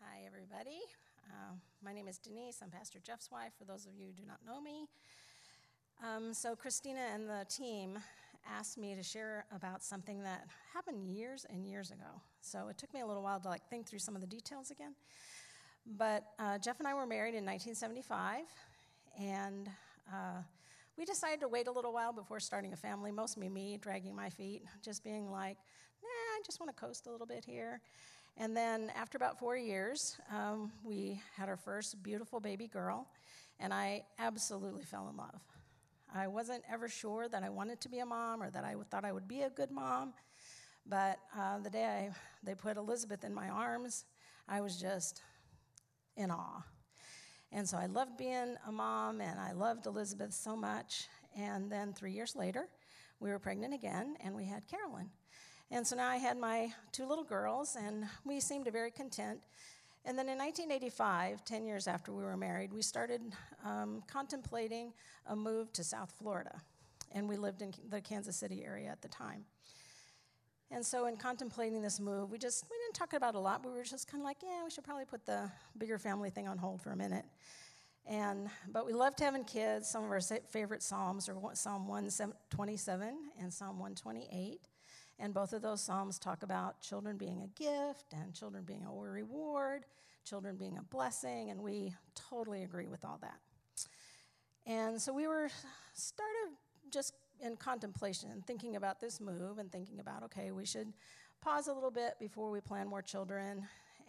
S4: Hi, everybody. Uh, my name is Denise. I'm Pastor Jeff's wife, for those of you who do not know me. Um, so, Christina and the team asked me to share about something that happened years and years ago. So, it took me a little while to like think through some of the details again. But uh, Jeff and I were married in 1975, and uh, we decided to wait a little while before starting a family, mostly me dragging my feet, just being like, nah, I just want to coast a little bit here. And then after about four years, um, we had our first beautiful baby girl, and I absolutely fell in love. I wasn't ever sure that I wanted to be a mom or that I thought I would be a good mom, but uh, the day I, they put Elizabeth in my arms, I was just in awe. And so I loved being a mom, and I loved Elizabeth so much. And then three years later, we were pregnant again, and we had Carolyn. And so now I had my two little girls, and we seemed very content. And then in 1985, 10 years after we were married, we started um, contemplating a move to South Florida. And we lived in the Kansas City area at the time. And so, in contemplating this move, we just we didn't talk about a lot. We were just kind of like, yeah, we should probably put the bigger family thing on hold for a minute. And but we loved having kids. Some of our favorite psalms are Psalm 127 and Psalm 128. And both of those psalms talk about children being a gift and children being a reward, children being a blessing, and we totally agree with all that. And so we were started just in contemplation thinking about this move and thinking about, okay, we should pause a little bit before we plan more children.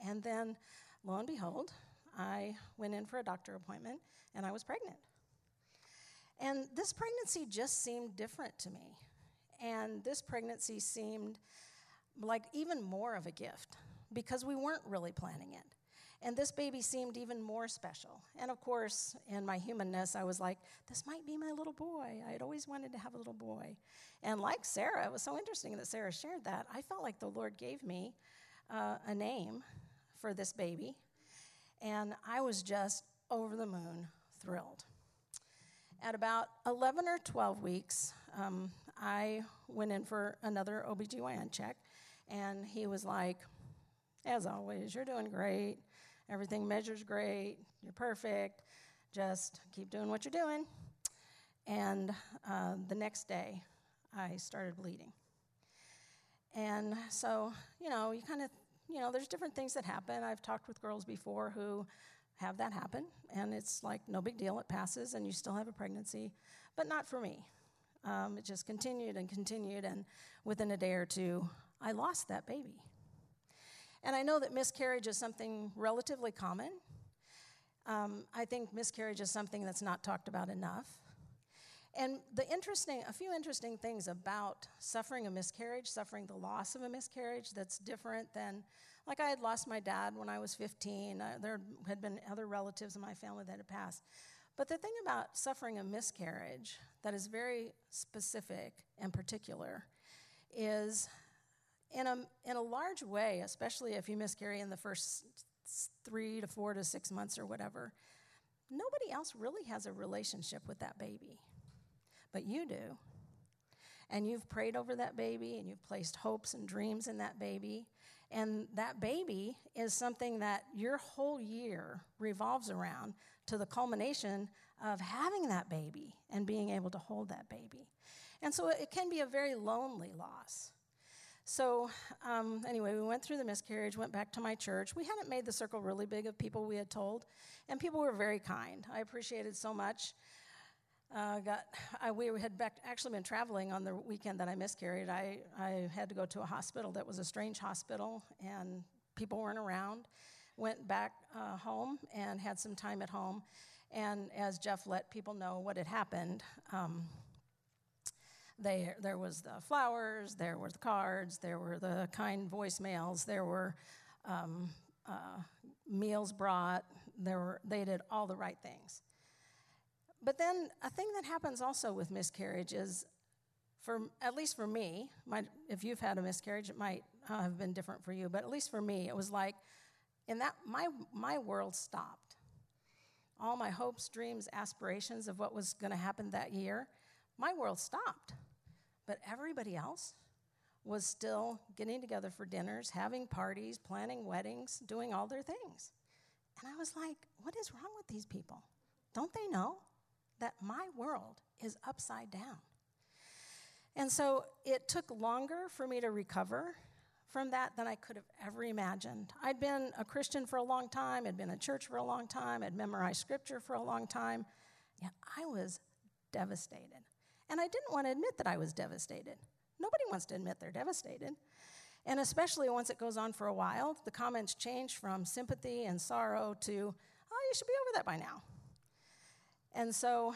S4: And then, lo and behold, I went in for a doctor appointment and I was pregnant. And this pregnancy just seemed different to me. And this pregnancy seemed like even more of a gift because we weren't really planning it. And this baby seemed even more special. And of course, in my humanness, I was like, this might be my little boy. I had always wanted to have a little boy. And like Sarah, it was so interesting that Sarah shared that. I felt like the Lord gave me uh, a name for this baby. And I was just over the moon thrilled. At about 11 or 12 weeks, um, I went in for another OBGYN check, and he was like, as always, you're doing great. Everything measures great. You're perfect. Just keep doing what you're doing. And uh, the next day, I started bleeding. And so, you know, you kind of, you know, there's different things that happen. I've talked with girls before who have that happen, and it's like no big deal, it passes, and you still have a pregnancy, but not for me. Um, it just continued and continued, and within a day or two, I lost that baby. And I know that miscarriage is something relatively common. Um, I think miscarriage is something that's not talked about enough. And the interesting, a few interesting things about suffering a miscarriage, suffering the loss of a miscarriage, that's different than, like I had lost my dad when I was 15. Uh, there had been other relatives in my family that had passed. But the thing about suffering a miscarriage that is very specific and particular is in a, in a large way, especially if you miscarry in the first three to four to six months or whatever, nobody else really has a relationship with that baby. But you do. And you've prayed over that baby and you've placed hopes and dreams in that baby. And that baby is something that your whole year revolves around to the culmination of having that baby and being able to hold that baby. And so it can be a very lonely loss. So, um, anyway, we went through the miscarriage, went back to my church. We hadn't made the circle really big of people we had told, and people were very kind. I appreciated so much. Uh, got I, we had back, actually been traveling on the weekend that I miscarried. I, I had to go to a hospital that was a strange hospital, and people weren't around. Went back uh, home and had some time at home. And as Jeff let people know what had happened, um, there, there was the flowers, there were the cards, there were the kind voicemails, there were um, uh, meals brought, there were, they did all the right things. But then a thing that happens also with miscarriage is, for at least for me, my, if you've had a miscarriage, it might uh, have been different for you, but at least for me, it was like, in that my my world stopped. All my hopes, dreams, aspirations of what was going to happen that year, my world stopped. But everybody else was still getting together for dinners, having parties, planning weddings, doing all their things. And I was like, what is wrong with these people? Don't they know that my world is upside down. And so it took longer for me to recover from that than I could have ever imagined. I'd been a Christian for a long time, I'd been in church for a long time, I'd memorized scripture for a long time, yet I was devastated. And I didn't want to admit that I was devastated. Nobody wants to admit they're devastated. And especially once it goes on for a while, the comments change from sympathy and sorrow to, oh, you should be over that by now. And so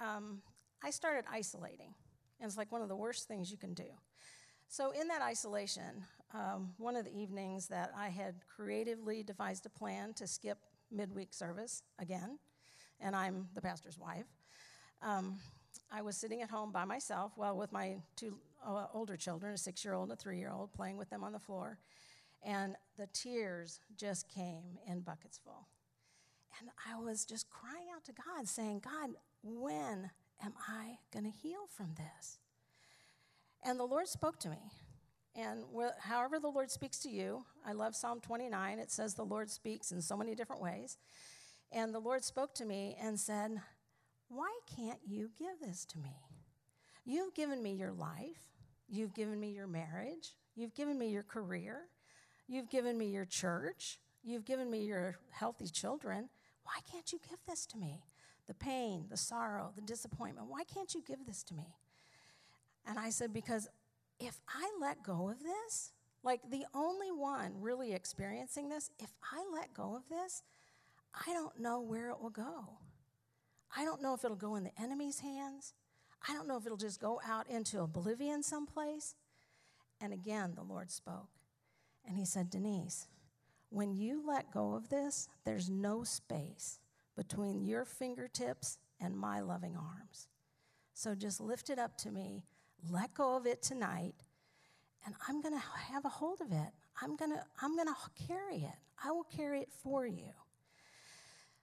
S4: um, I started isolating. And it's like one of the worst things you can do. So, in that isolation, um, one of the evenings that I had creatively devised a plan to skip midweek service again, and I'm the pastor's wife, um, I was sitting at home by myself, well, with my two uh, older children, a six year old and a three year old, playing with them on the floor. And the tears just came in buckets full. And I was just crying out to God, saying, God, when am I going to heal from this? And the Lord spoke to me. And wh- however the Lord speaks to you, I love Psalm 29. It says the Lord speaks in so many different ways. And the Lord spoke to me and said, Why can't you give this to me? You've given me your life, you've given me your marriage, you've given me your career, you've given me your church, you've given me your healthy children. Why can't you give this to me? The pain, the sorrow, the disappointment. Why can't you give this to me? And I said, Because if I let go of this, like the only one really experiencing this, if I let go of this, I don't know where it will go. I don't know if it'll go in the enemy's hands. I don't know if it'll just go out into oblivion someplace. And again, the Lord spoke. And He said, Denise, when you let go of this, there's no space between your fingertips and my loving arms. So just lift it up to me, let go of it tonight, and I'm going to have a hold of it. I'm going to I'm going to carry it. I will carry it for you.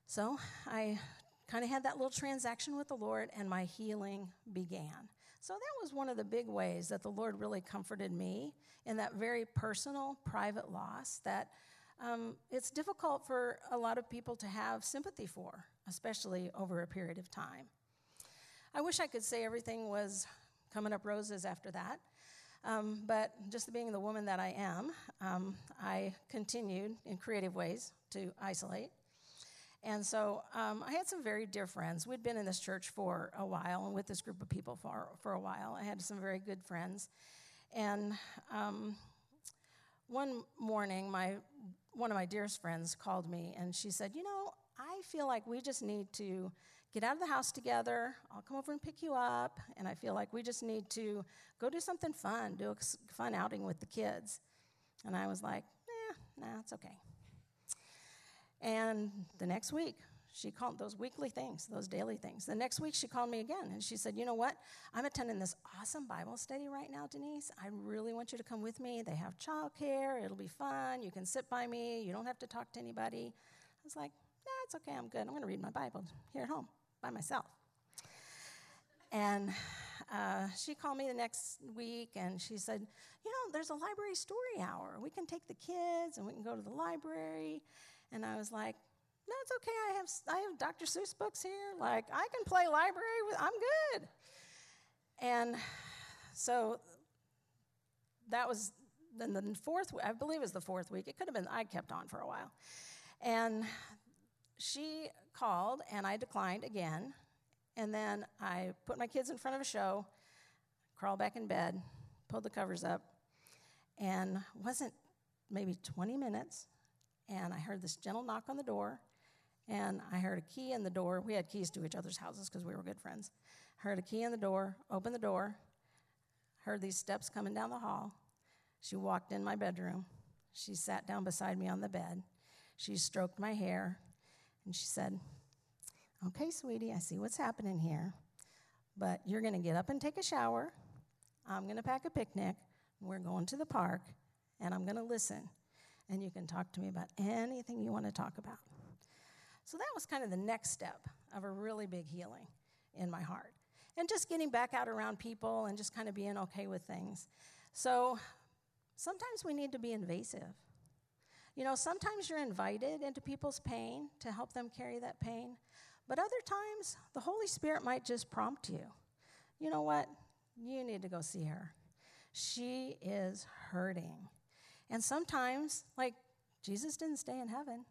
S4: So I kind of had that little transaction with the Lord, and my healing began. So that was one of the big ways that the Lord really comforted me in that very personal, private loss that um, it's difficult for a lot of people to have sympathy for, especially over a period of time. I wish I could say everything was coming up roses after that. Um, but just being the woman that I am, um, I continued in creative ways to isolate. And so um, I had some very dear friends. We'd been in this church for a while and with this group of people for, for a while. I had some very good friends. And um, one morning, my, one of my dearest friends called me and she said, You know, I feel like we just need to get out of the house together. I'll come over and pick you up. And I feel like we just need to go do something fun, do a fun outing with the kids. And I was like, Nah, nah, it's okay. And the next week, she called those weekly things, those daily things. The next week, she called me again and she said, You know what? I'm attending this awesome Bible study right now, Denise. I really want you to come with me. They have childcare, it'll be fun. You can sit by me, you don't have to talk to anybody. I was like, Nah, it's okay, I'm good. I'm going to read my Bible here at home by myself. And uh, she called me the next week and she said, You know, there's a library story hour. We can take the kids and we can go to the library. And I was like, no, it's okay. I have, I have Dr. Seuss books here. Like, I can play library with, I'm good. And so that was then the fourth, I believe it was the fourth week. It could have been, I kept on for a while. And she called and I declined again. And then I put my kids in front of a show, crawled back in bed, pulled the covers up, and wasn't maybe 20 minutes and I heard this gentle knock on the door, and I heard a key in the door. We had keys to each other's houses because we were good friends. Heard a key in the door, opened the door, heard these steps coming down the hall. She walked in my bedroom. She sat down beside me on the bed. She stroked my hair, and she said, Okay, sweetie, I see what's happening here, but you're going to get up and take a shower. I'm going to pack a picnic. We're going to the park, and I'm going to listen and you can talk to me about anything you want to talk about. So that was kind of the next step of a really big healing in my heart. And just getting back out around people and just kind of being okay with things. So sometimes we need to be invasive. You know, sometimes you're invited into people's pain to help them carry that pain, But other times, the Holy Spirit might just prompt you. You know what? You need to go see her. She is hurting. And sometimes, like, Jesus didn't stay in heaven,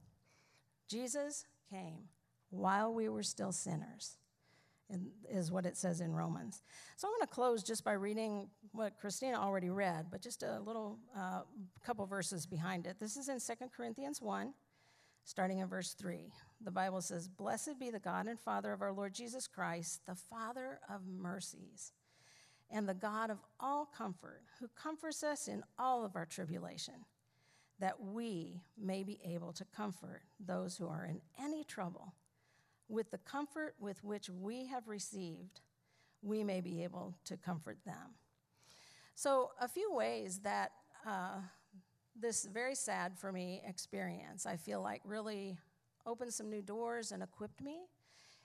S4: Jesus came while we were still sinners, is what it says in Romans. So I'm going to close just by reading what Christina already read, but just a little uh, couple verses behind it. This is in 2 Corinthians 1, starting in verse 3. The Bible says, Blessed be the God and Father of our Lord Jesus Christ, the Father of mercies and the God of all comfort, who comforts us in all of our tribulation, that we may be able to comfort those who are in any trouble with the comfort with which we have received, we may be able to comfort them. So, a few ways that uh, this very sad for me experience, I feel like really opened some new doors and equipped me,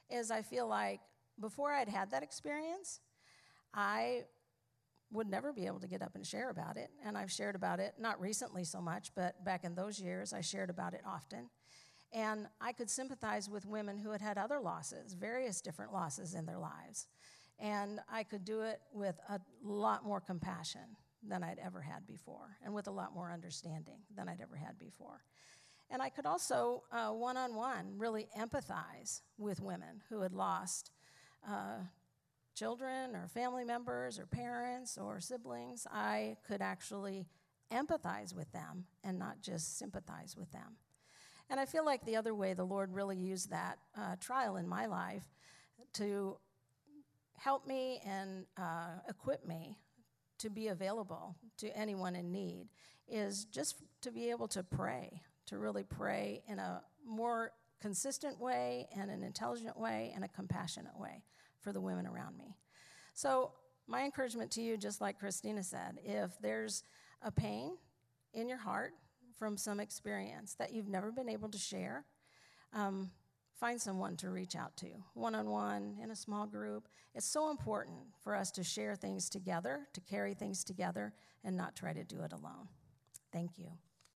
S4: is I feel like before I'd had that experience, I would never be able to get up and share about it. And I've shared about it, not recently so much, but back in those years, I shared about it often. And I could sympathize with women who had had other losses, various different losses in their lives. And I could do it with a lot more compassion than I'd ever had before, and with a lot more understanding than I'd ever had before. And I could also, one on one, really empathize with women who had lost uh, children or family members or parents or siblings, I could actually empathize with them and not just sympathize with them. And I feel like the other way the Lord really used that uh, trial in my life to help me and uh, equip me to be available to anyone in need is just to be able to pray, to really pray in a more consistent way and an intelligent way and a compassionate way for the women around me. So, my encouragement to you, just like Christina said, if there's a pain in your heart from some experience that you've never been able to share, um, find someone to reach out to, one on one, in a small group. It's so important for us to share things together, to carry things together, and not try to do it alone. Thank you.